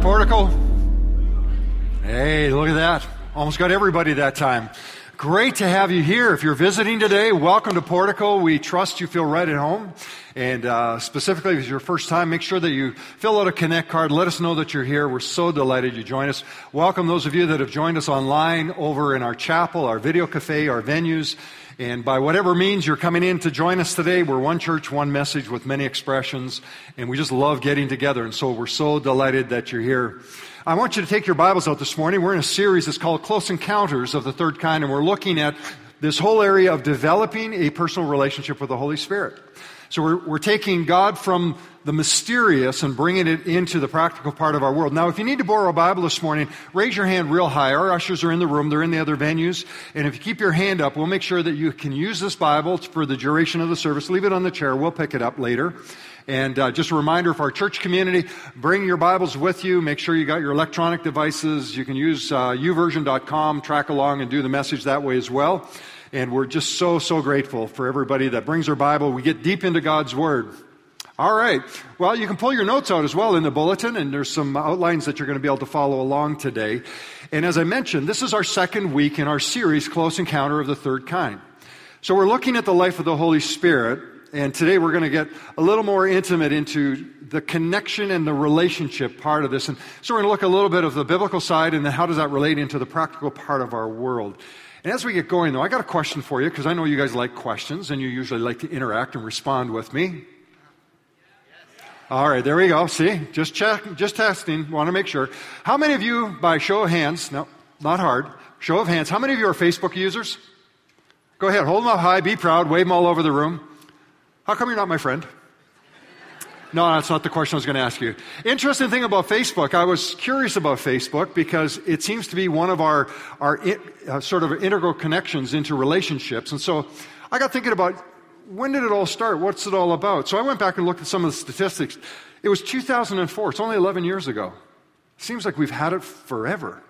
Portico. Hey, look at that. Almost got everybody that time. Great to have you here. If you're visiting today, welcome to Portico. We trust you feel right at home. And uh, specifically, if it's your first time, make sure that you fill out a Connect card. Let us know that you're here. We're so delighted you join us. Welcome those of you that have joined us online over in our chapel, our video cafe, our venues. And by whatever means you're coming in to join us today, we're one church, one message with many expressions, and we just love getting together. And so we're so delighted that you're here. I want you to take your Bibles out this morning. We're in a series that's called Close Encounters of the Third Kind, and we're looking at this whole area of developing a personal relationship with the Holy Spirit. So we're, we're taking God from the mysterious and bringing it into the practical part of our world. Now, if you need to borrow a Bible this morning, raise your hand real high. Our ushers are in the room. They're in the other venues. And if you keep your hand up, we'll make sure that you can use this Bible for the duration of the service. Leave it on the chair. We'll pick it up later. And uh, just a reminder for our church community, bring your Bibles with you. Make sure you got your electronic devices. You can use uh, youversion.com, track along, and do the message that way as well. And we're just so, so grateful for everybody that brings their Bible. We get deep into God's Word. All right. Well, you can pull your notes out as well in the bulletin, and there's some outlines that you're going to be able to follow along today. And as I mentioned, this is our second week in our series, Close Encounter of the Third Kind. So we're looking at the life of the Holy Spirit, and today we're going to get a little more intimate into the connection and the relationship part of this. And so we're going to look a little bit of the biblical side, and then how does that relate into the practical part of our world. And as we get going, though, I got a question for you because I know you guys like questions and you usually like to interact and respond with me. All right, there we go. See, just just testing. Want to make sure. How many of you, by show of hands, no, not hard, show of hands, how many of you are Facebook users? Go ahead, hold them up high, be proud, wave them all over the room. How come you're not my friend? No, that's not the question I was going to ask you. Interesting thing about Facebook, I was curious about Facebook because it seems to be one of our, our uh, sort of integral connections into relationships. And so I got thinking about when did it all start? What's it all about? So I went back and looked at some of the statistics. It was 2004. It's only 11 years ago. Seems like we've had it forever.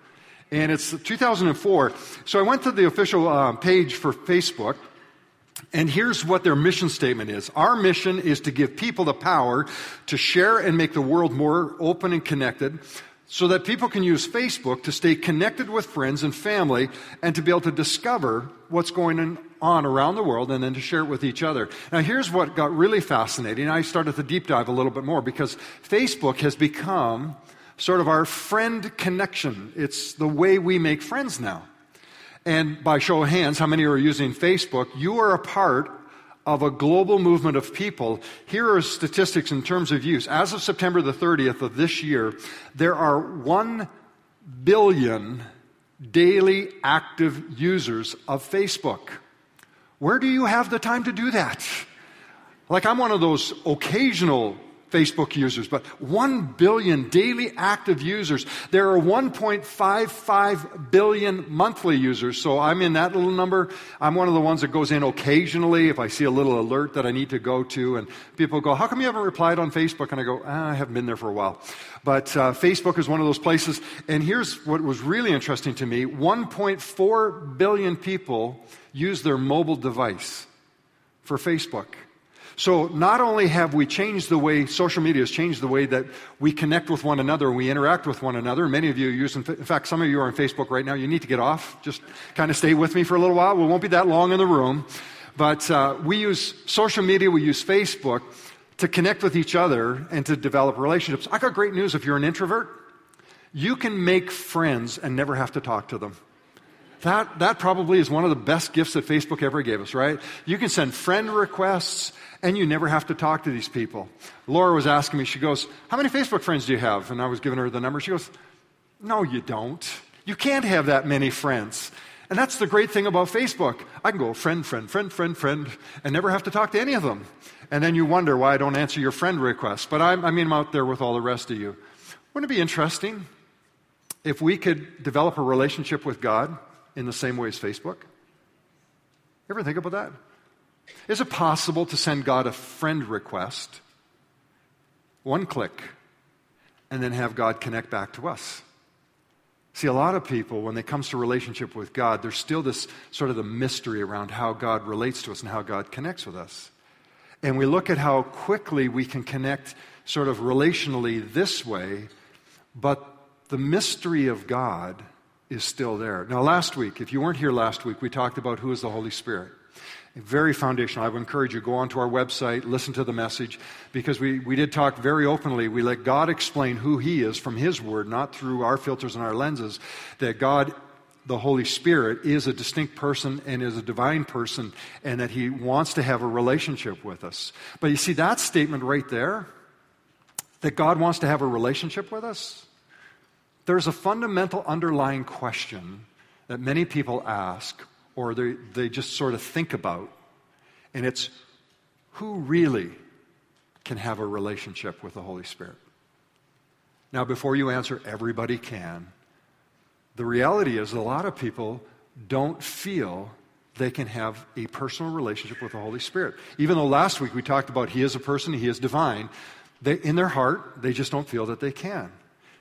And it's 2004. So I went to the official uh, page for Facebook and here's what their mission statement is. Our mission is to give people the power to share and make the world more open and connected so that people can use Facebook to stay connected with friends and family and to be able to discover what's going on around the world and then to share it with each other. Now, here's what got really fascinating. I started to deep dive a little bit more because Facebook has become sort of our friend connection. It's the way we make friends now. And by show of hands, how many are using Facebook? You are a part of a global movement of people. Here are statistics in terms of use. As of September the 30th of this year, there are 1 billion daily active users of Facebook. Where do you have the time to do that? Like, I'm one of those occasional Facebook users, but 1 billion daily active users. There are 1.55 billion monthly users. So I'm in that little number. I'm one of the ones that goes in occasionally if I see a little alert that I need to go to. And people go, How come you haven't replied on Facebook? And I go, ah, I haven't been there for a while. But uh, Facebook is one of those places. And here's what was really interesting to me 1.4 billion people use their mobile device for Facebook. So not only have we changed the way social media has changed the way that we connect with one another and we interact with one another. Many of you use, in fact, some of you are on Facebook right now. You need to get off. Just kind of stay with me for a little while. We won't be that long in the room. But uh, we use social media, we use Facebook to connect with each other and to develop relationships. I got great news if you're an introvert. You can make friends and never have to talk to them. That, that probably is one of the best gifts that Facebook ever gave us, right? You can send friend requests and you never have to talk to these people. Laura was asking me, she goes, How many Facebook friends do you have? And I was giving her the number. She goes, No, you don't. You can't have that many friends. And that's the great thing about Facebook. I can go friend, friend, friend, friend, friend, and never have to talk to any of them. And then you wonder why I don't answer your friend requests. But I'm, I mean, I'm out there with all the rest of you. Wouldn't it be interesting if we could develop a relationship with God in the same way as Facebook? Ever think about that? Is it possible to send God a friend request, one click, and then have God connect back to us? See, a lot of people, when it comes to relationship with God, there's still this sort of the mystery around how God relates to us and how God connects with us. And we look at how quickly we can connect sort of relationally this way, but the mystery of God is still there. Now, last week, if you weren't here last week, we talked about who is the Holy Spirit. Very foundational. I would encourage you go onto our website, listen to the message, because we, we did talk very openly. We let God explain who He is from His Word, not through our filters and our lenses. That God, the Holy Spirit, is a distinct person and is a divine person, and that He wants to have a relationship with us. But you see, that statement right there, that God wants to have a relationship with us, there's a fundamental underlying question that many people ask or they, they just sort of think about, and it's who really can have a relationship with the Holy Spirit? Now, before you answer, everybody can. The reality is, a lot of people don't feel they can have a personal relationship with the Holy Spirit. Even though last week we talked about He is a person, He is divine, they, in their heart, they just don't feel that they can.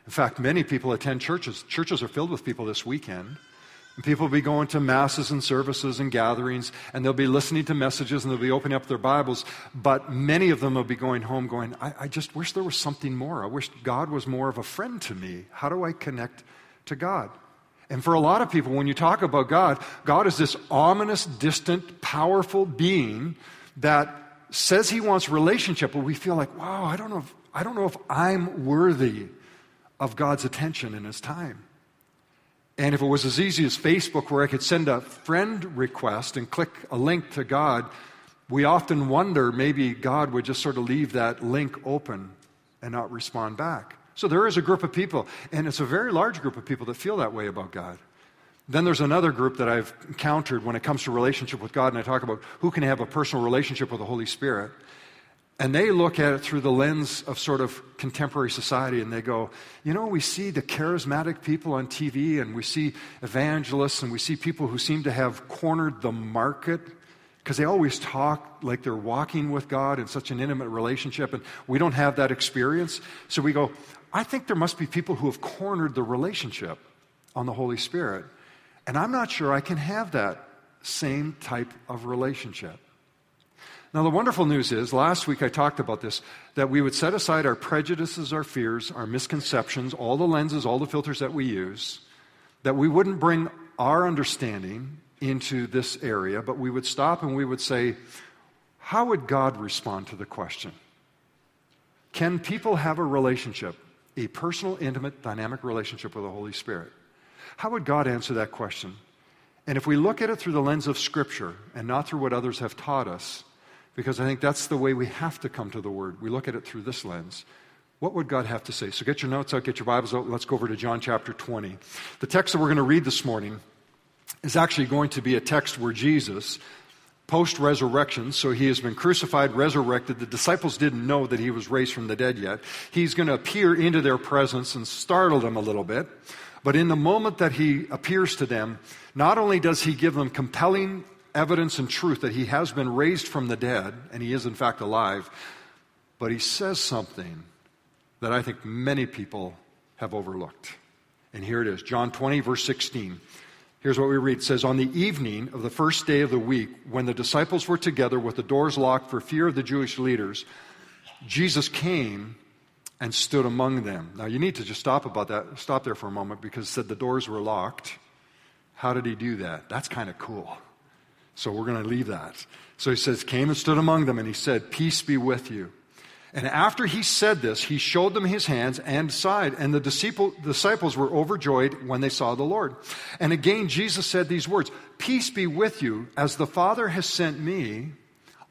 In fact, many people attend churches. Churches are filled with people this weekend. And people will be going to masses and services and gatherings, and they'll be listening to messages and they'll be opening up their Bibles. But many of them will be going home going, I, I just wish there was something more. I wish God was more of a friend to me. How do I connect to God? And for a lot of people, when you talk about God, God is this ominous, distant, powerful being that says he wants relationship, but we feel like, wow, I don't know if, I don't know if I'm worthy of God's attention in his time. And if it was as easy as Facebook, where I could send a friend request and click a link to God, we often wonder maybe God would just sort of leave that link open and not respond back. So there is a group of people, and it's a very large group of people that feel that way about God. Then there's another group that I've encountered when it comes to relationship with God, and I talk about who can have a personal relationship with the Holy Spirit. And they look at it through the lens of sort of contemporary society and they go, you know, we see the charismatic people on TV and we see evangelists and we see people who seem to have cornered the market because they always talk like they're walking with God in such an intimate relationship and we don't have that experience. So we go, I think there must be people who have cornered the relationship on the Holy Spirit. And I'm not sure I can have that same type of relationship. Now, the wonderful news is, last week I talked about this, that we would set aside our prejudices, our fears, our misconceptions, all the lenses, all the filters that we use, that we wouldn't bring our understanding into this area, but we would stop and we would say, how would God respond to the question? Can people have a relationship, a personal, intimate, dynamic relationship with the Holy Spirit? How would God answer that question? And if we look at it through the lens of Scripture and not through what others have taught us, because I think that's the way we have to come to the Word. We look at it through this lens. What would God have to say? So get your notes out, get your Bibles out. Let's go over to John chapter 20. The text that we're going to read this morning is actually going to be a text where Jesus, post resurrection, so he has been crucified, resurrected. The disciples didn't know that he was raised from the dead yet. He's going to appear into their presence and startle them a little bit. But in the moment that he appears to them, not only does he give them compelling evidence and truth that he has been raised from the dead, and he is in fact alive, but he says something that I think many people have overlooked. And here it is John 20, verse 16. Here's what we read. It says, On the evening of the first day of the week, when the disciples were together with the doors locked for fear of the Jewish leaders, Jesus came and stood among them. Now you need to just stop about that, stop there for a moment because said the doors were locked. How did he do that? That's kind of cool. So we're going to leave that. So he says, came and stood among them, and he said, Peace be with you. And after he said this, he showed them his hands and side, and the disciples were overjoyed when they saw the Lord. And again, Jesus said these words Peace be with you, as the Father has sent me,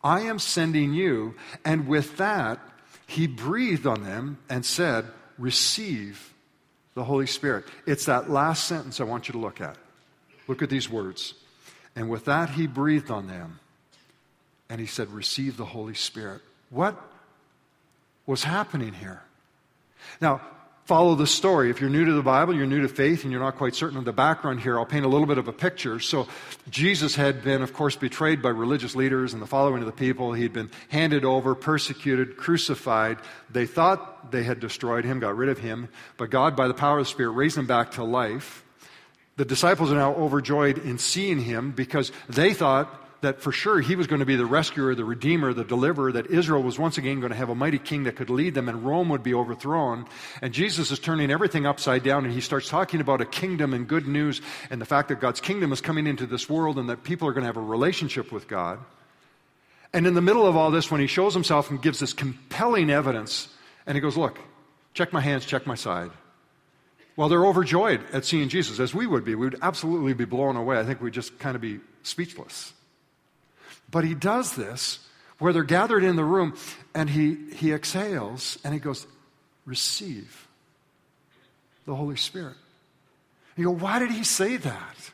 I am sending you. And with that, he breathed on them and said, Receive the Holy Spirit. It's that last sentence I want you to look at. Look at these words. And with that, he breathed on them. And he said, Receive the Holy Spirit. What was happening here? Now, follow the story. If you're new to the Bible, you're new to faith, and you're not quite certain of the background here, I'll paint a little bit of a picture. So, Jesus had been, of course, betrayed by religious leaders and the following of the people. He'd been handed over, persecuted, crucified. They thought they had destroyed him, got rid of him, but God, by the power of the Spirit, raised him back to life. The disciples are now overjoyed in seeing him because they thought that for sure he was going to be the rescuer, the redeemer, the deliverer, that Israel was once again going to have a mighty king that could lead them and Rome would be overthrown. And Jesus is turning everything upside down and he starts talking about a kingdom and good news and the fact that God's kingdom is coming into this world and that people are going to have a relationship with God. And in the middle of all this, when he shows himself and gives this compelling evidence, and he goes, Look, check my hands, check my side. Well, they're overjoyed at seeing Jesus, as we would be. We would absolutely be blown away. I think we'd just kind of be speechless. But he does this where they're gathered in the room and he, he exhales and he goes, Receive the Holy Spirit. You go, why did he say that?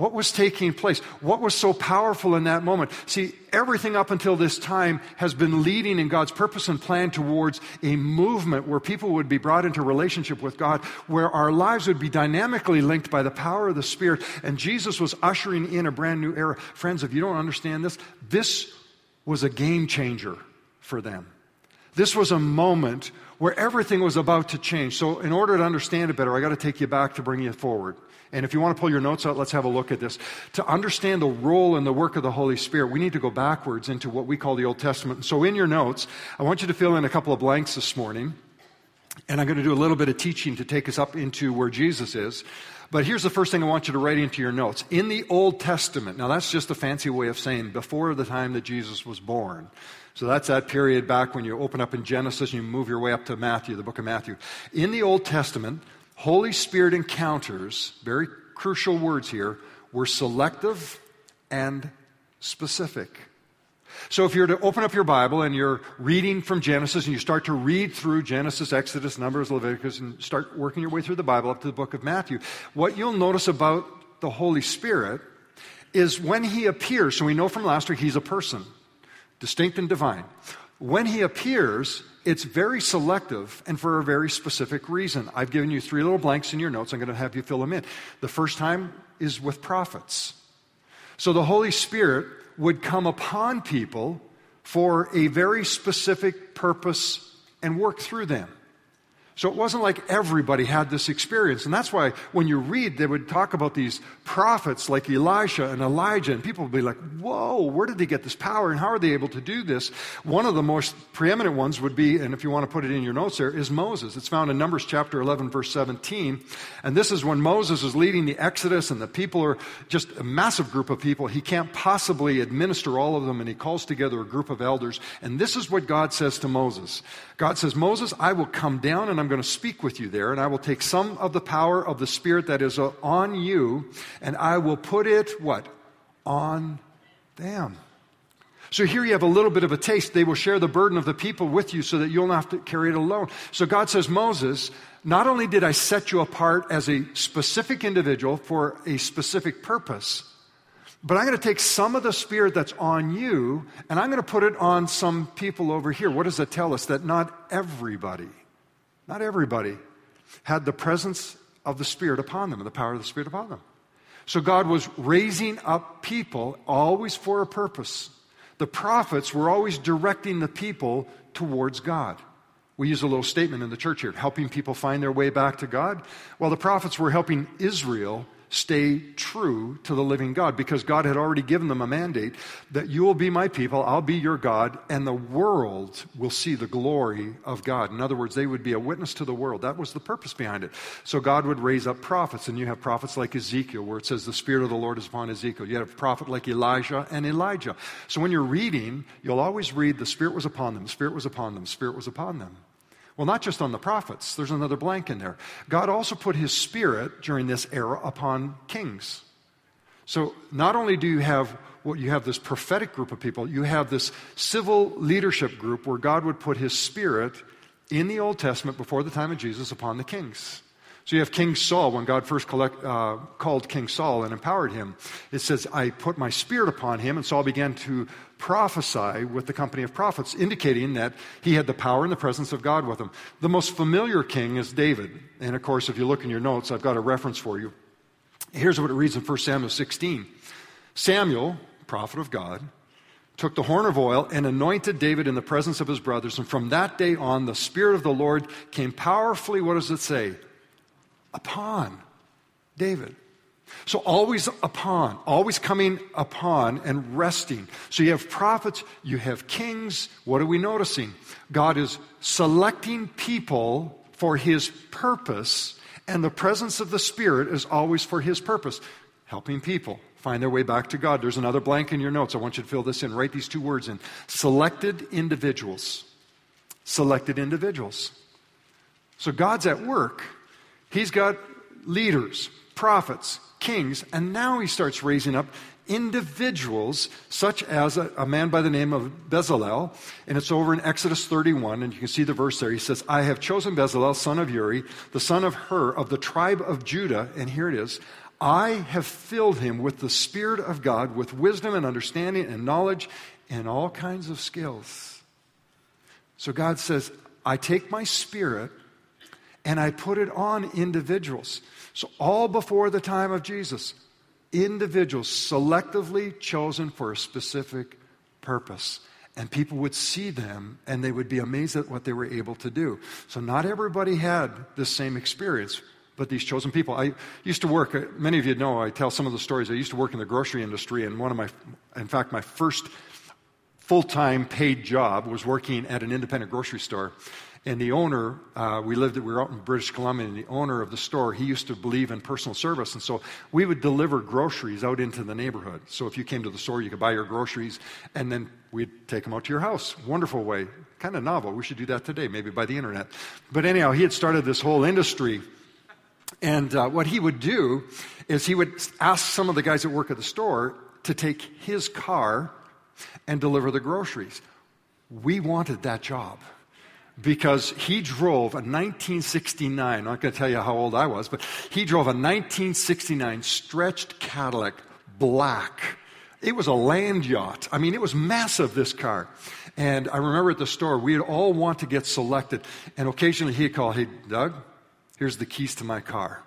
What was taking place? What was so powerful in that moment? See, everything up until this time has been leading in God's purpose and plan towards a movement where people would be brought into relationship with God, where our lives would be dynamically linked by the power of the Spirit. And Jesus was ushering in a brand new era. Friends, if you don't understand this, this was a game changer for them. This was a moment where everything was about to change. So, in order to understand it better, I got to take you back to bring you forward. And if you want to pull your notes out, let's have a look at this. To understand the role and the work of the Holy Spirit, we need to go backwards into what we call the Old Testament. So in your notes, I want you to fill in a couple of blanks this morning. And I'm going to do a little bit of teaching to take us up into where Jesus is. But here's the first thing I want you to write into your notes. In the Old Testament, now that's just a fancy way of saying before the time that Jesus was born. So that's that period back when you open up in Genesis and you move your way up to Matthew, the book of Matthew. In the Old Testament, Holy Spirit encounters, very crucial words here, were selective and specific. So if you're to open up your Bible and you're reading from Genesis and you start to read through Genesis, Exodus, Numbers, Leviticus, and start working your way through the Bible up to the book of Matthew, what you'll notice about the Holy Spirit is when he appears, so we know from last week he's a person, distinct and divine. When he appears, it's very selective and for a very specific reason. I've given you three little blanks in your notes. I'm going to have you fill them in. The first time is with prophets. So the Holy Spirit would come upon people for a very specific purpose and work through them. So it wasn't like everybody had this experience. And that's why when you read, they would talk about these prophets like Elisha and Elijah, and people would be like, whoa, where did they get this power and how are they able to do this? One of the most preeminent ones would be, and if you want to put it in your notes there, is Moses. It's found in Numbers chapter 11, verse 17. And this is when Moses is leading the Exodus, and the people are just a massive group of people. He can't possibly administer all of them, and he calls together a group of elders. And this is what God says to Moses God says, Moses, I will come down and I'm going to speak with you there, and I will take some of the power of the Spirit that is uh, on you, and I will put it, what? On them. So here you have a little bit of a taste. They will share the burden of the people with you so that you'll not have to carry it alone. So God says, Moses, not only did I set you apart as a specific individual for a specific purpose, but I'm going to take some of the spirit that's on you and I'm going to put it on some people over here. What does that tell us? That not everybody, not everybody had the presence of the Spirit upon them and the power of the Spirit upon them. So God was raising up people always for a purpose. The prophets were always directing the people towards God. We use a little statement in the church here helping people find their way back to God. Well, the prophets were helping Israel stay true to the living God because God had already given them a mandate that you will be my people, I'll be your God, and the world will see the glory of God. In other words, they would be a witness to the world. That was the purpose behind it. So God would raise up prophets, and you have prophets like Ezekiel, where it says the Spirit of the Lord is upon Ezekiel. You have a prophet like Elijah and Elijah. So when you're reading, you'll always read the Spirit was upon them, the Spirit was upon them, the Spirit was upon them. Well, not just on the prophets, there's another blank in there. God also put his spirit during this era upon kings. So not only do you have what you have this prophetic group of people, you have this civil leadership group where God would put his spirit in the Old Testament before the time of Jesus upon the kings. So you have King Saul, when God first collect, uh, called King Saul and empowered him, it says, I put my spirit upon him, and Saul began to prophesy with the company of prophets, indicating that he had the power and the presence of God with him. The most familiar king is David. And of course, if you look in your notes, I've got a reference for you. Here's what it reads in 1 Samuel 16 Samuel, prophet of God, took the horn of oil and anointed David in the presence of his brothers. And from that day on, the Spirit of the Lord came powerfully, what does it say? Upon David. So always upon, always coming upon and resting. So you have prophets, you have kings. What are we noticing? God is selecting people for his purpose, and the presence of the Spirit is always for his purpose, helping people find their way back to God. There's another blank in your notes. I want you to fill this in. Write these two words in. Selected individuals. Selected individuals. So God's at work. He's got leaders, prophets, kings, and now he starts raising up individuals, such as a, a, man by the name of Bezalel, and it's over in Exodus 31, and you can see the verse there. He says, I have chosen Bezalel, son of Uri, the son of Hur, of the tribe of Judah, and here it is. I have filled him with the Spirit of God, with wisdom and understanding and knowledge and all kinds of skills. So God says, I take my Spirit and I put it on individuals. So, all before the time of Jesus, individuals selectively chosen for a specific purpose. And people would see them and they would be amazed at what they were able to do. So, not everybody had the same experience, but these chosen people. I used to work, uh, many of you know, I tell some of the stories. I used to work in the grocery industry, and one of my, in fact, my first full time paid job was working at an independent grocery store. And the owner, uh, we lived, we were out in British Columbia, and the owner of the store, he used to believe in personal service. And so we would deliver groceries out into the neighborhood. So if you came to the store, you could buy your groceries, and then we'd take them out to your house. Wonderful way. Kind of novel. We should do that today, maybe by the internet. But anyhow, he had started this whole industry. And uh, what he would do is he would ask some of the guys that work at the store to take his car and deliver the groceries. We wanted that job because he drove a 1969, I'm not going to tell you how old I was, but he drove a 1969 stretched Cadillac, black. It was a land yacht. I mean, it was massive, this car. And I remember at the store, we'd all want to get selected. And occasionally he'd call, Hey, Doug, here's the keys to my car.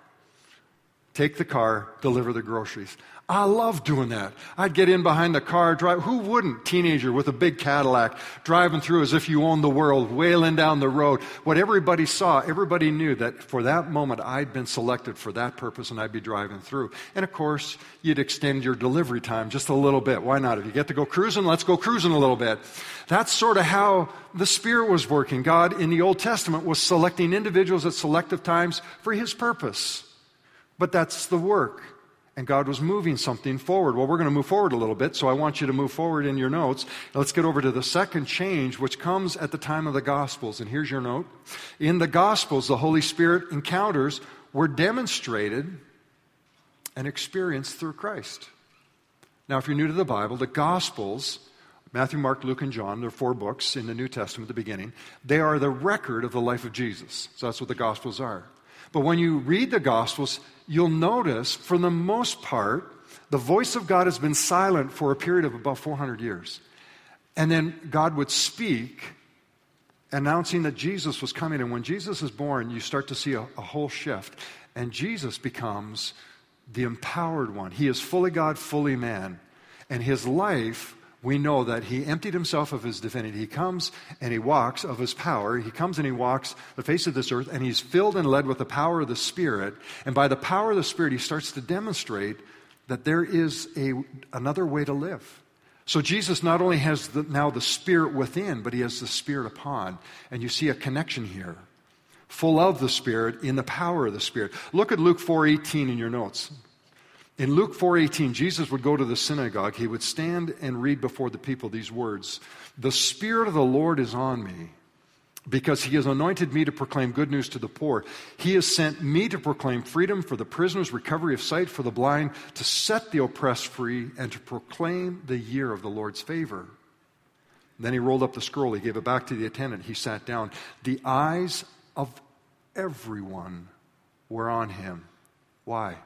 Take the car, deliver the groceries. I love doing that. I'd get in behind the car, drive. Who wouldn't? Teenager with a big Cadillac, driving through as if you owned the world, wailing down the road. What everybody saw, everybody knew that for that moment I'd been selected for that purpose and I'd be driving through. And of course, you'd extend your delivery time just a little bit. Why not? If you get to go cruising, let's go cruising a little bit. That's sort of how the Spirit was working. God in the Old Testament was selecting individuals at selective times for His purpose. But that's the work and God was moving something forward. Well, we're going to move forward a little bit, so I want you to move forward in your notes. Let's get over to the second change, which comes at the time of the Gospels. And here's your note. In the Gospels, the Holy Spirit encounters were demonstrated and experienced through Christ. Now, if you're new to the Bible, the Gospels, Matthew, Mark, Luke, and John, they're four books in the New Testament at the beginning, they are the record of the life of Jesus. So that's what the Gospels are. But when you read the Gospels, you'll notice, for the most part, the voice of God has been silent for a period of about 400 years. And then God would speak, announcing that Jesus was coming. And when Jesus is born, you start to see a, a whole shift. And Jesus becomes the empowered one. He is fully God, fully man. And his life we know that he emptied himself of his divinity. He comes and he walks of his power. He comes and he walks the face of this earth, and he's filled and led with the power of the Spirit. And by the power of the Spirit, he starts to demonstrate that there is a, another way to live. So Jesus not only has the, now the Spirit within, but he has the Spirit upon. And you see a connection here. Full of the Spirit in the power of the Spirit. Look at Luke 4:18 in your notes. In Luke 4:18, Jesus would go to the synagogue. He would stand and read before the people these words: "The spirit of the Lord is on me, because he has anointed me to proclaim good news to the poor. He has sent me to proclaim freedom for the prisoners, recovery of sight for the blind, to set the oppressed free, and to proclaim the year of the Lord's favor." Then he rolled up the scroll. He gave it back to the attendant. He sat down. The eyes of everyone were on him. Why?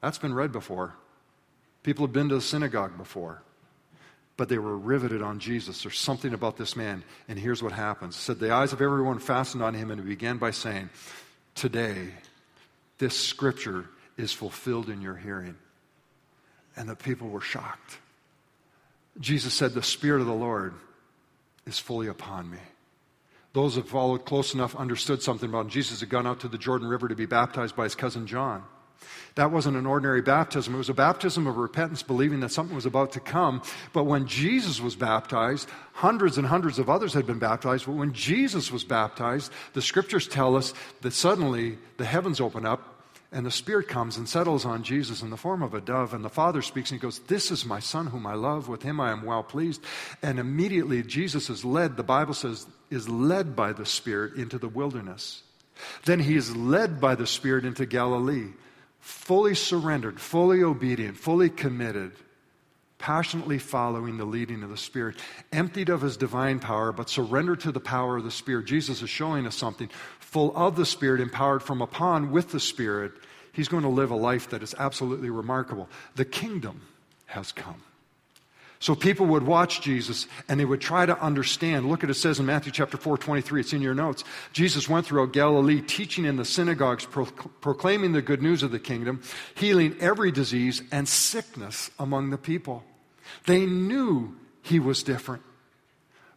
That's been read before. People have been to the synagogue before. But they were riveted on Jesus. There's something about this man. And here's what happens. It said, The eyes of everyone fastened on him, and he began by saying, Today, this scripture is fulfilled in your hearing. And the people were shocked. Jesus said, The Spirit of the Lord is fully upon me. Those that followed close enough understood something about him. Jesus had gone out to the Jordan River to be baptized by his cousin John. That wasn't an ordinary baptism. It was a baptism of repentance, believing that something was about to come. But when Jesus was baptized, hundreds and hundreds of others had been baptized. But when Jesus was baptized, the scriptures tell us that suddenly the heavens open up and the Spirit comes and settles on Jesus in the form of a dove. And the Father speaks and he goes, This is my Son whom I love. With him I am well pleased. And immediately Jesus is led, the Bible says, is led by the Spirit into the wilderness. Then he is led by the Spirit into Galilee fully surrendered, fully obedient, fully committed, passionately following the leading of the Spirit, emptied of his divine power, but surrendered to the power of the Spirit. Jesus is showing us something full of the Spirit, empowered from upon with the Spirit. He's going to live a life that is absolutely remarkable. The kingdom has come. So people would watch Jesus and they would try to understand. Look at it says in Matthew chapter 4, 23. It's in your notes. Jesus went throughout Galilee, teaching in the synagogues, pro- proclaiming the good news of the kingdom, healing every disease and sickness among the people. They knew he was different.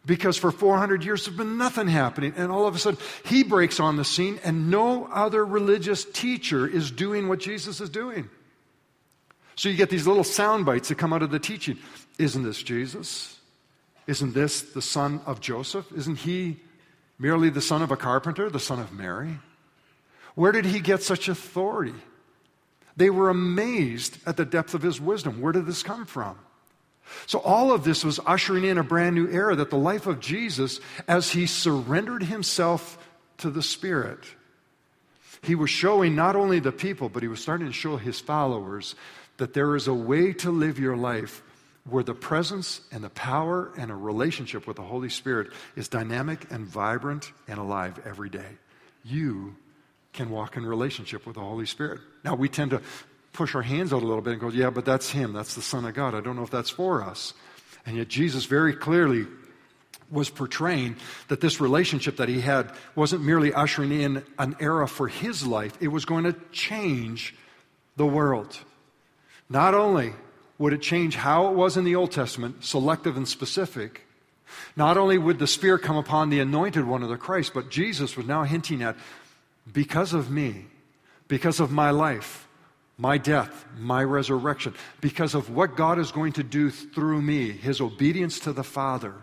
Because for 400 years there's been nothing happening. And all of a sudden, he breaks on the scene, and no other religious teacher is doing what Jesus is doing. So you get these little sound bites that come out of the teaching. Isn't this Jesus? Isn't this the son of Joseph? Isn't he merely the son of a carpenter, the son of Mary? Where did he get such authority? They were amazed at the depth of his wisdom. Where did this come from? So, all of this was ushering in a brand new era that the life of Jesus, as he surrendered himself to the Spirit, he was showing not only the people, but he was starting to show his followers that there is a way to live your life where the presence and the power and a relationship with the Holy Spirit is dynamic and vibrant and alive every day. You can walk in relationship with the Holy Spirit. Now, we tend to push our hands out a little bit and go, yeah, but that's Him. That's the Son of God. I don't know if that's for us. And yet, Jesus very clearly was portraying that this relationship that he had wasn't merely ushering in an era for his life, it was going to change the world. Not only would it change how it was in the Old Testament, selective and specific. Not only would the Spirit come upon the anointed one of the Christ, but Jesus was now hinting at because of me, because of my life, my death, my resurrection, because of what God is going to do through me, his obedience to the Father,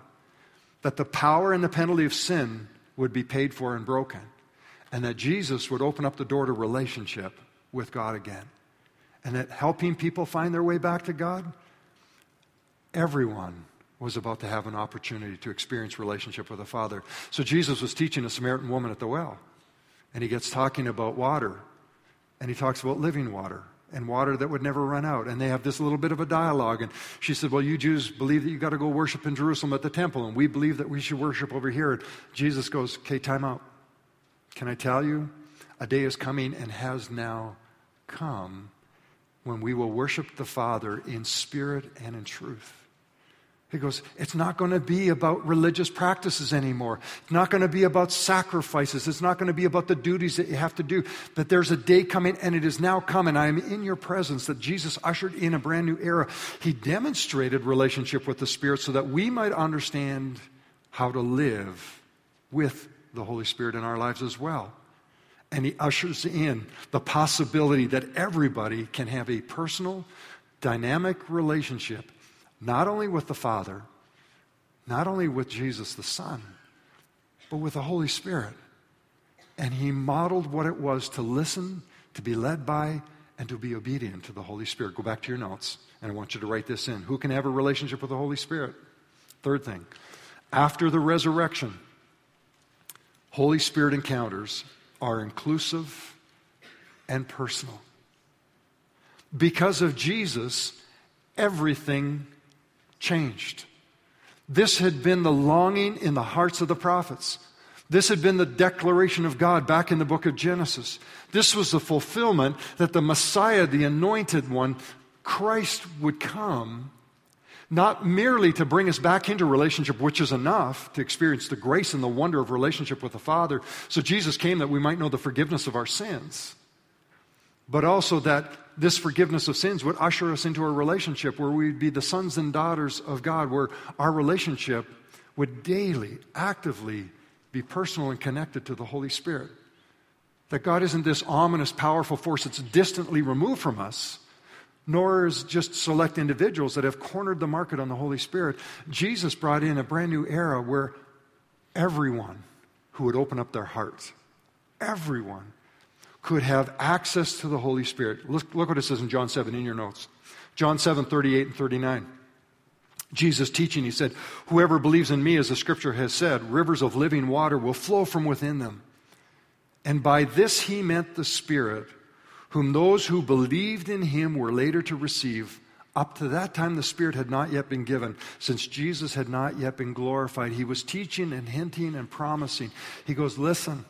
that the power and the penalty of sin would be paid for and broken, and that Jesus would open up the door to relationship with God again and at helping people find their way back to God, everyone was about to have an opportunity to experience relationship with the Father. So Jesus was teaching a Samaritan woman at the well, and he gets talking about water, and he talks about living water and water that would never run out. And they have this little bit of a dialogue. And she said, Well, you Jews believe that you got to go worship in Jerusalem at the temple, and we believe that we should worship over here. And Jesus goes, Okay, time out. Can I tell you? A day is coming and has now come when we will worship the Father in spirit and in truth. He goes, It's not going to be about religious practices anymore. It's not going to be about sacrifices. It's not going to be about the duties that you have to do. But there's a day coming, and it is now coming. I am in your presence that Jesus ushered in a brand new era. He demonstrated relationship with the Spirit so that we might understand how to live with the Holy Spirit in our lives as well and he ushers in the possibility that everybody can have a personal, dynamic relationship, not only with the Father, not only with Jesus the Son, but with the Holy Spirit. And he modeled what it was to listen, to be led by, and to be obedient to the Holy Spirit. Go back to your notes, and I want you to write this in. Who can have a relationship with the Holy Spirit? Third thing, after the resurrection, Holy Spirit encounters are inclusive and personal. Because of Jesus, everything changed. This had been the longing in the hearts of the prophets. This had been the declaration of God back in the book of Genesis. This was the fulfillment that the Messiah, the anointed one, Christ would come not merely to bring us back into relationship, which is enough to experience the grace and the wonder of relationship with the Father. So Jesus came that we might know the forgiveness of our sins, but also that this forgiveness of sins would usher us into a relationship where we'd be the sons and daughters of God, where our relationship would daily, actively be personal and connected to the Holy Spirit. That God isn't this ominous, powerful force that's distantly removed from us, nor is just select individuals that have cornered the market on the Holy Spirit. Jesus brought in a brand new era where everyone who would open up their hearts, everyone could have access to the Holy Spirit. Look, look what it says in John 7 in your notes. John 7, 38 and 39. Jesus teaching, he said, Whoever believes in me, as the scripture has said, rivers of living water will flow from within them. And by this he meant the Spirit, whom those who believed in him were later to receive. Up to that time, the Spirit had not yet been given, since Jesus had not yet been glorified. He was teaching and hinting and promising. He goes, Listen,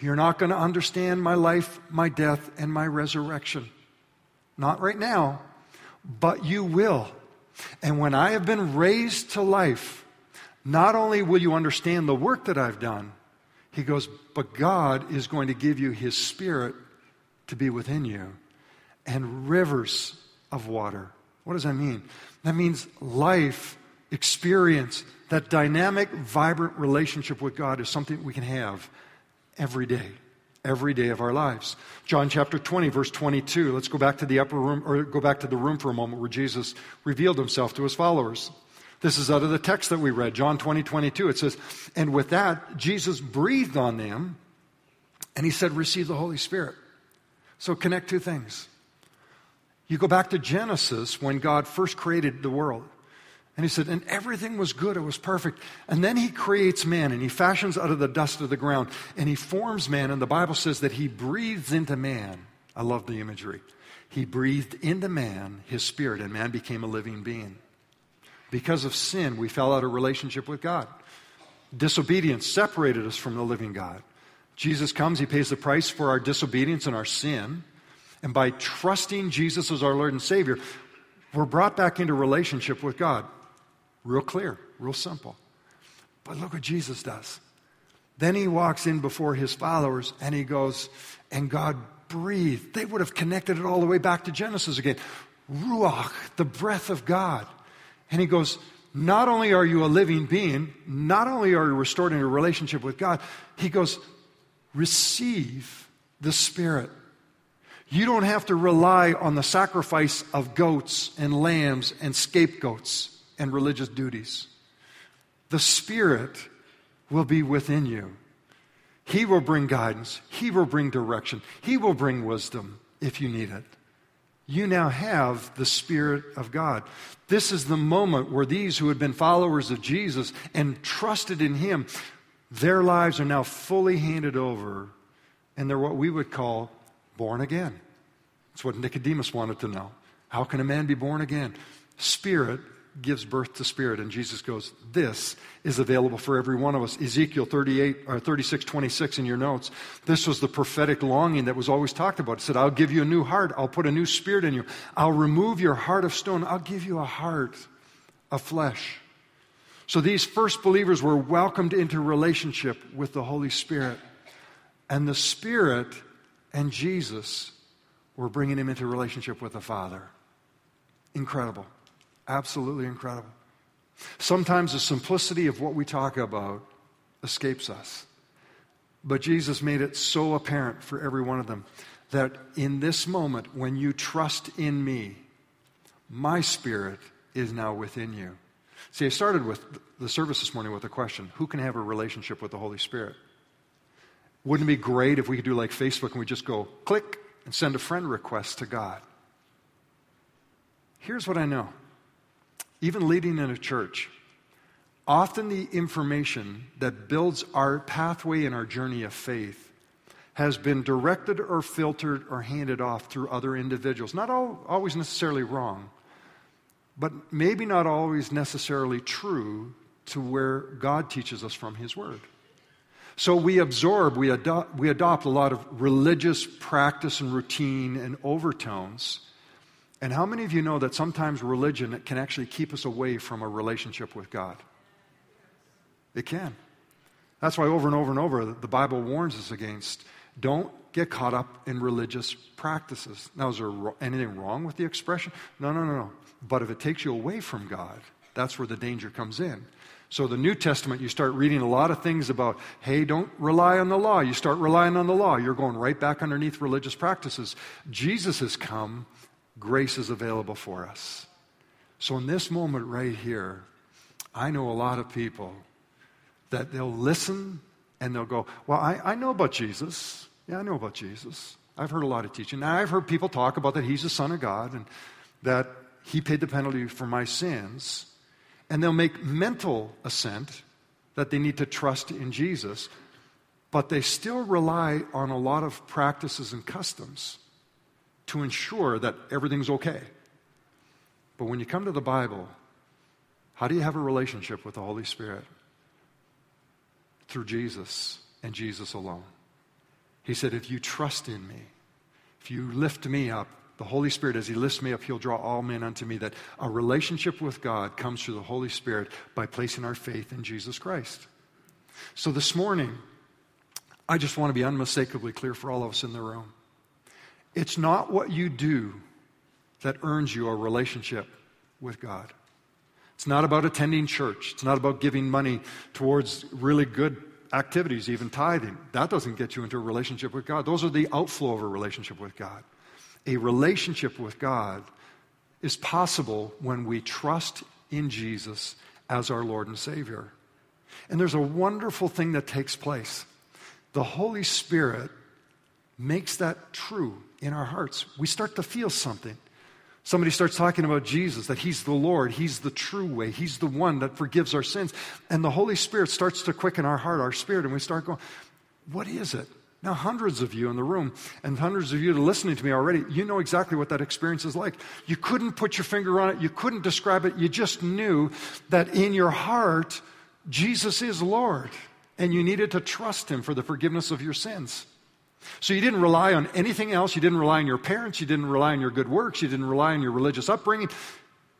you're not going to understand my life, my death, and my resurrection. Not right now, but you will. And when I have been raised to life, not only will you understand the work that I've done, he goes, but God is going to give you his spirit to be within you and rivers of water. What does that mean? That means life, experience, that dynamic, vibrant relationship with God is something we can have every day every day of our lives. John chapter 20, verse 22. Let's go back to the upper room, or go back to the room for a moment where Jesus revealed himself to his followers. This is out of the text that we read, John 20, 22. It says, And with that, Jesus breathed on them, and he said, Receive the Holy Spirit. So connect two things. You go back to Genesis when God first created the world. And he said, and everything was good, it was perfect. And then he creates man and he fashions out of the dust of the ground and he forms man. And the Bible says that he breathes into man. I love the imagery. He breathed into man his spirit, and man became a living being. Because of sin, we fell out of relationship with God. Disobedience separated us from the living God. Jesus comes, he pays the price for our disobedience and our sin. And by trusting Jesus as our Lord and Savior, we're brought back into relationship with God. Real clear, real simple. But look what Jesus does. Then he walks in before his followers and he goes, and God breathed. They would have connected it all the way back to Genesis again. Ruach, the breath of God. And he goes, not only are you a living being, not only are you restored in a relationship with God, he goes, receive the Spirit. You don't have to rely on the sacrifice of goats and lambs and scapegoats and religious duties. The Spirit will be within you. He will bring guidance. He will bring direction. He will bring wisdom if you need it. You now have the Spirit of God. This is the moment where these who had been followers of Jesus and trusted in Him, their lives are now fully handed over, and they're what we would call born again. That's what Nicodemus wanted to know. How can a man be born again? Spirit gives birth to spirit. And Jesus goes, This is available for every one of us. Ezekiel 38 or 36, 26 in your notes. This was the prophetic longing that was always talked about. It said, I'll give you a new heart. I'll put a new spirit in you. I'll remove your heart of stone. I'll give you a heart of flesh. So these first believers were welcomed into relationship with the Holy Spirit. And the Spirit and Jesus were bringing him into relationship with the Father. Incredible. Absolutely incredible. Sometimes the simplicity of what we talk about escapes us. But Jesus made it so apparent for every one of them that in this moment, when you trust in me, my spirit is now within you. See, I started with the service this morning with a question Who can have a relationship with the Holy Spirit? Wouldn't it be great if we could do like Facebook and we just go click and send a friend request to God? Here's what I know even leading in a church, often the information that builds our pathway in our journey of faith has been directed or filtered or handed off through other individuals. Not all, always necessarily wrong, but maybe not always necessarily true to where God teaches us from His Word. So we absorb, we adopt, we adopt a lot of religious practice and routine and overtones and how many of you know that sometimes religion can actually keep us away from a relationship with God? It can. That's why over and over and over the Bible warns us against don't get caught up in religious practices. Now, is there anything wrong with the expression? No, no, no, no. But if it takes you away from God, that's where the danger comes in. So, the New Testament, you start reading a lot of things about, hey, don't rely on the law. You start relying on the law. You're going right back underneath religious practices. Jesus has come, grace is available for us. So, in this moment right here, I know a lot of people that they'll listen and they'll go, Well, I, I know about Jesus. Yeah, I know about Jesus. I've heard a lot of teaching. Now, I've heard people talk about that he's the Son of God and that he paid the penalty for my sins. And they'll make mental assent that they need to trust in Jesus, but they still rely on a lot of practices and customs to ensure that everything's okay. But when you come to the Bible, how do you have a relationship with the Holy Spirit? Through Jesus and Jesus alone. He said, If you trust in me, if you lift me up, the Holy Spirit, as He lifts me up, He'll draw all men unto me. That a relationship with God comes through the Holy Spirit by placing our faith in Jesus Christ. So this morning, I just want to be unmistakably clear for all of us in the room. It's not what you do that earns you a relationship with God. It's not about attending church. It's not about giving money towards really good activities, even tithing. That doesn't get you into a relationship with God. Those are the outflow of a relationship with God. A relationship with God is possible when we trust in Jesus as our Lord and Savior. And there's a wonderful thing that takes place. The Holy Spirit makes that true in our hearts. We start to feel something. Somebody starts talking about Jesus, that He's the Lord, He's the true way, He's the one that forgives our sins. And the Holy Spirit starts to quicken our heart, our spirit, and we start going, What is it? Now, hundreds of you in the room and hundreds of you listening to me already, you know exactly what that experience is like. You couldn't put your finger on it, you couldn't describe it, you just knew that in your heart, Jesus is Lord, and you needed to trust Him for the forgiveness of your sins. So you didn't rely on anything else. You didn't rely on your parents. You didn't rely on your good works. You didn't rely on your religious upbringing.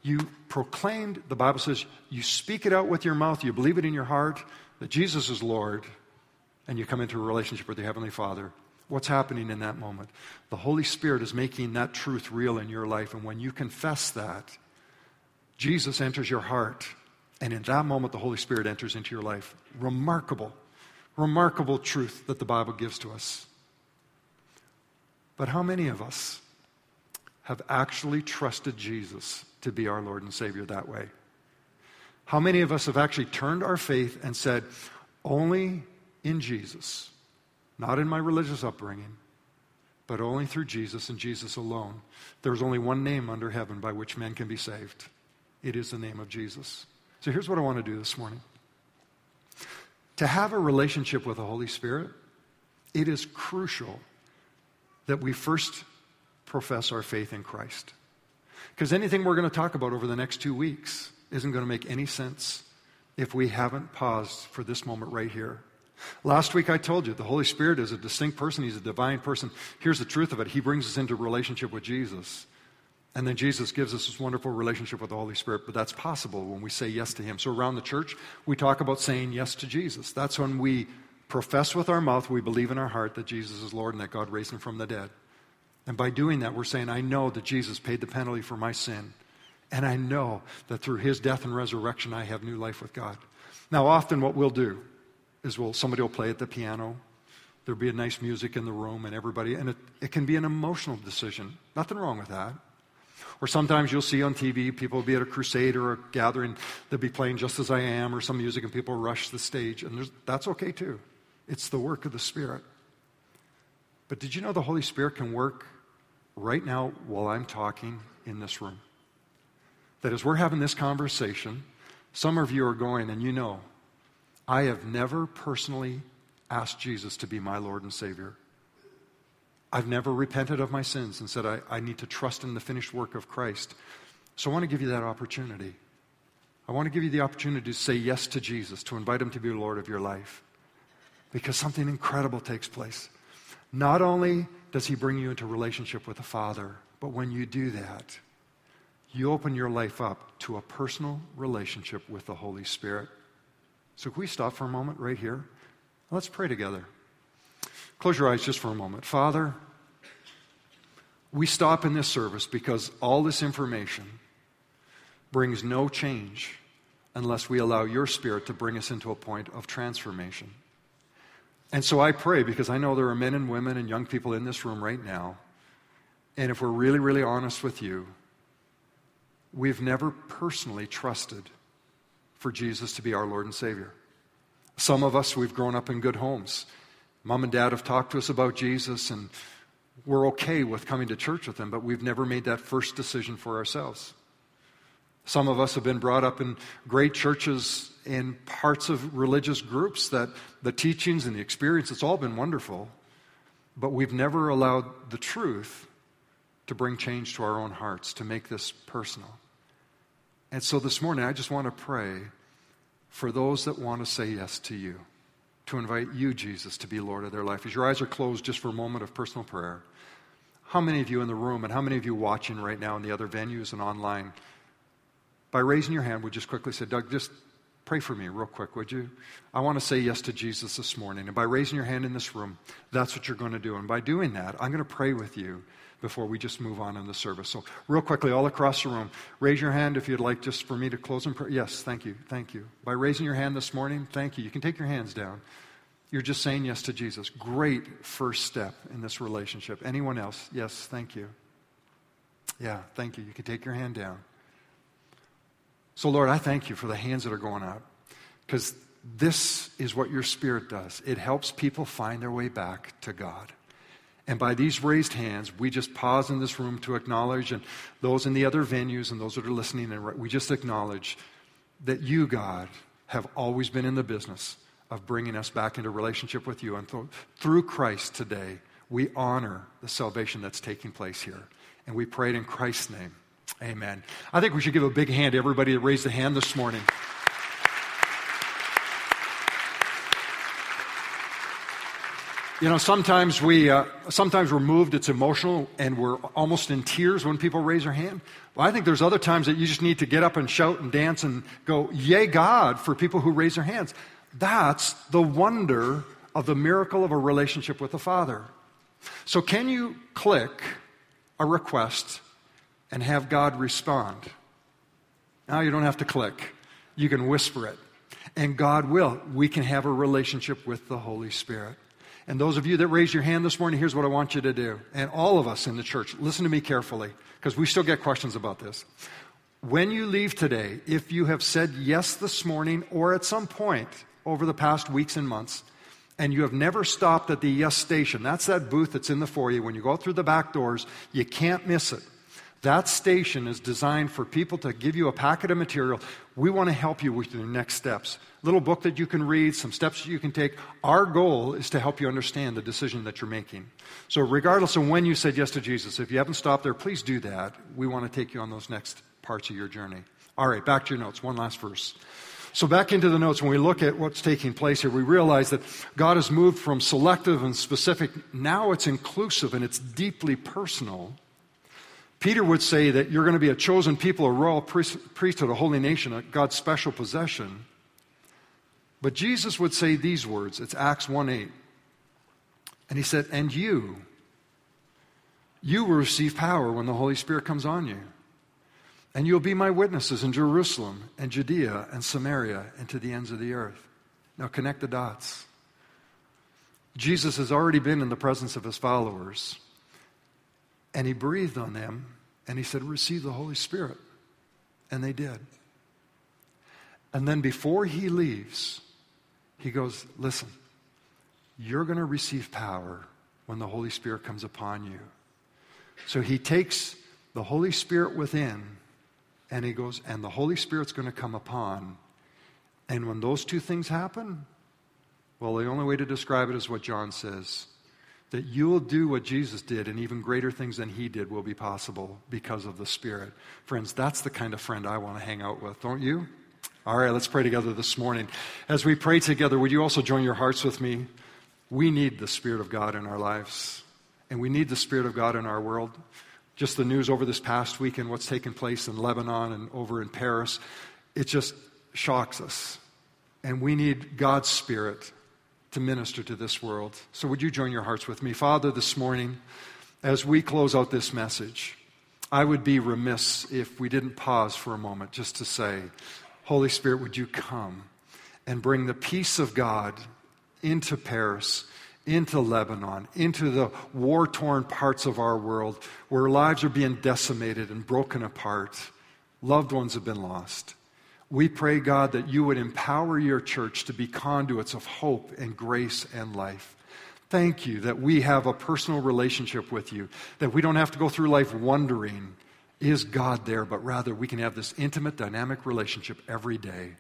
You proclaimed, the Bible says, you speak it out with your mouth, you believe it in your heart that Jesus is Lord, and you come into a relationship with your Heavenly Father. What's happening in that moment? The Holy Spirit is making that truth real in your life. And when you confess that, Jesus enters your heart. And in that moment, the Holy Spirit enters into your life. Remarkable, remarkable truth that the Bible gives to us. But how many of us have actually trusted Jesus to be our Lord and Savior that way? How many of us have actually turned our faith and said, only in Jesus, not in my religious upbringing, but only through Jesus and Jesus alone. There's only one name under heaven by which men can be saved. It is the name of Jesus. So here's what I want to do this morning. To have a relationship with the Holy Spirit, it is crucial that we first profess our faith in Christ. Because anything we're going to talk about over the next two weeks isn't going to make any sense if we haven't paused for this moment right here. Last week I told you the Holy Spirit is a distinct person, He's a divine person. Here's the truth of it He brings us into relationship with Jesus. And then Jesus gives us this wonderful relationship with the Holy Spirit, but that's possible when we say yes to Him. So around the church, we talk about saying yes to Jesus. That's when we profess with our mouth, we believe in our heart that Jesus is Lord and that God raised Him from the dead. And by doing that, we're saying, I know that Jesus paid the penalty for my sin. And I know that through His death and resurrection, I have new life with God. Now, often what we'll do is well, somebody will play at the piano. There'll be a nice music in the room and everybody, and it, it can be an emotional decision. Nothing wrong with that. Or sometimes you'll see on TV, people will be at a crusade or a gathering, they'll be playing Just As I Am or some music, and people rush the stage, and that's okay too. It's the work of the Spirit. But did you know the Holy Spirit can work right now while I'm talking in this room? That as we're having this conversation, some of you are going, and you know, I have never personally asked Jesus to be my Lord and Savior. I've never repented of my sins and said, I, I need to trust in the finished work of Christ. So I want to give you that opportunity. I want to give you the opportunity to say yes to Jesus, to invite Him to be Lord of your life. Because something incredible takes place. Not only does He bring you into relationship with the Father, but when you do that, you open your life up to a personal relationship with the Holy Spirit. So, can we stop for a moment right here? Let's pray together. Close your eyes just for a moment. Father, we stop in this service because all this information brings no change unless we allow your Spirit to bring us into a point of transformation. And so I pray because I know there are men and women and young people in this room right now. And if we're really, really honest with you, we've never personally trusted for Jesus to be our Lord and Savior. Some of us, we've grown up in good homes. Mom and dad have talked to us about Jesus, and we're okay with coming to church with them, but we've never made that first decision for ourselves. Some of us have been brought up in great churches in parts of religious groups that the teachings and the experience, it's all been wonderful, but we've never allowed the truth to bring change to our own hearts, to make this personal. And so this morning, I just want to pray for those that want to say yes to you, to invite you, Jesus, to be Lord of their life. As your eyes are closed, just for a moment of personal prayer, how many of you in the room and how many of you watching right now in the other venues and online, by raising your hand, would just quickly say, Doug, just pray for me real quick, would you? I want to say yes to Jesus this morning. And by raising your hand in this room, that's what you're going to do. And by doing that, I'm going to pray with you before we just move on in the service. So, real quickly, all across the room, raise your hand if you'd like just for me to close in prayer. Yes, thank you. Thank you. By raising your hand this morning, thank you. You can take your hands down. You're just saying yes to Jesus. Great first step in this relationship. Anyone else? Yes, thank you. Yeah, thank you. You can take your hand down. So, Lord, I thank you for the hands that are going up because this is what your Spirit does. It helps people find their way back to God. And by these raised hands, we just pause in this room to acknowledge, and those in the other venues and those that are listening, and we just acknowledge that you, God, have always been in the business of bringing us back into relationship with you. And th- through Christ today, we honor the salvation that's taking place here. And we pray it in Christ's name. Amen. I think we should give a big hand to everybody that raised a hand this morning. You know, sometimes we uh, sometimes we're moved. It's emotional, and we're almost in tears when people raise their hand. Well, I think there's other times that you just need to get up and shout and dance and go, "Yay, God!" for people who raise their hands. That's the wonder of the miracle of a relationship with the Father. So, can you click a request and have God respond? Now you don't have to click; you can whisper it, and God will. We can have a relationship with the Holy Spirit. And those of you that raised your hand this morning, here's what I want you to do. And all of us in the church, listen to me carefully, because we still get questions about this. When you leave today, if you have said yes this morning or at some point over the past weeks and months, and you have never stopped at the yes station, that's that booth that's in the foyer. When you go through the back doors, you can't miss it. That station is designed for people to give you a packet of material. We want to help you with your next steps. Little book that you can read, some steps that you can take. Our goal is to help you understand the decision that you're making. So, regardless of when you said yes to Jesus, if you haven't stopped there, please do that. We want to take you on those next parts of your journey. All right, back to your notes. One last verse. So, back into the notes, when we look at what's taking place here, we realize that God has moved from selective and specific, now it's inclusive and it's deeply personal. Peter would say that you're going to be a chosen people, a royal priesthood, a holy nation, God's special possession. But Jesus would say these words. It's Acts 1 8. And he said, And you, you will receive power when the Holy Spirit comes on you. And you'll be my witnesses in Jerusalem and Judea and Samaria and to the ends of the earth. Now connect the dots. Jesus has already been in the presence of his followers, and he breathed on them and he said, Receive the Holy Spirit. And they did. And then before he leaves, he goes, Listen, you're going to receive power when the Holy Spirit comes upon you. So he takes the Holy Spirit within and he goes, and the Holy Spirit's going to come upon. And when those two things happen, well, the only way to describe it is what John says that you will do what Jesus did, and even greater things than he did will be possible because of the Spirit. Friends, that's the kind of friend I want to hang out with, don't you? All right, let's pray together this morning. As we pray together, would you also join your hearts with me? We need the Spirit of God in our lives, and we need the Spirit of God in our world. Just the news over this past week and what's taken place in Lebanon and over in Paris, it just shocks us. And we need God's Spirit to minister to this world. So, would you join your hearts with me? Father, this morning, as we close out this message, I would be remiss if we didn't pause for a moment just to say, Holy Spirit, would you come and bring the peace of God into Paris, into Lebanon, into the war torn parts of our world where lives are being decimated and broken apart, loved ones have been lost. We pray, God, that you would empower your church to be conduits of hope and grace and life. Thank you that we have a personal relationship with you, that we don't have to go through life wondering, is God there? But rather, we can have this intimate, dynamic relationship every day.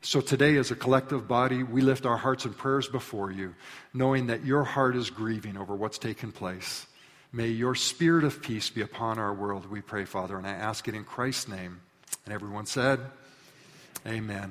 So today, as a collective body, we lift our hearts and prayers before you, knowing that your heart is grieving over what's taken place. May your spirit of peace be upon our world, we pray, Father. And I ask it in Christ's name. And everyone said, Amen.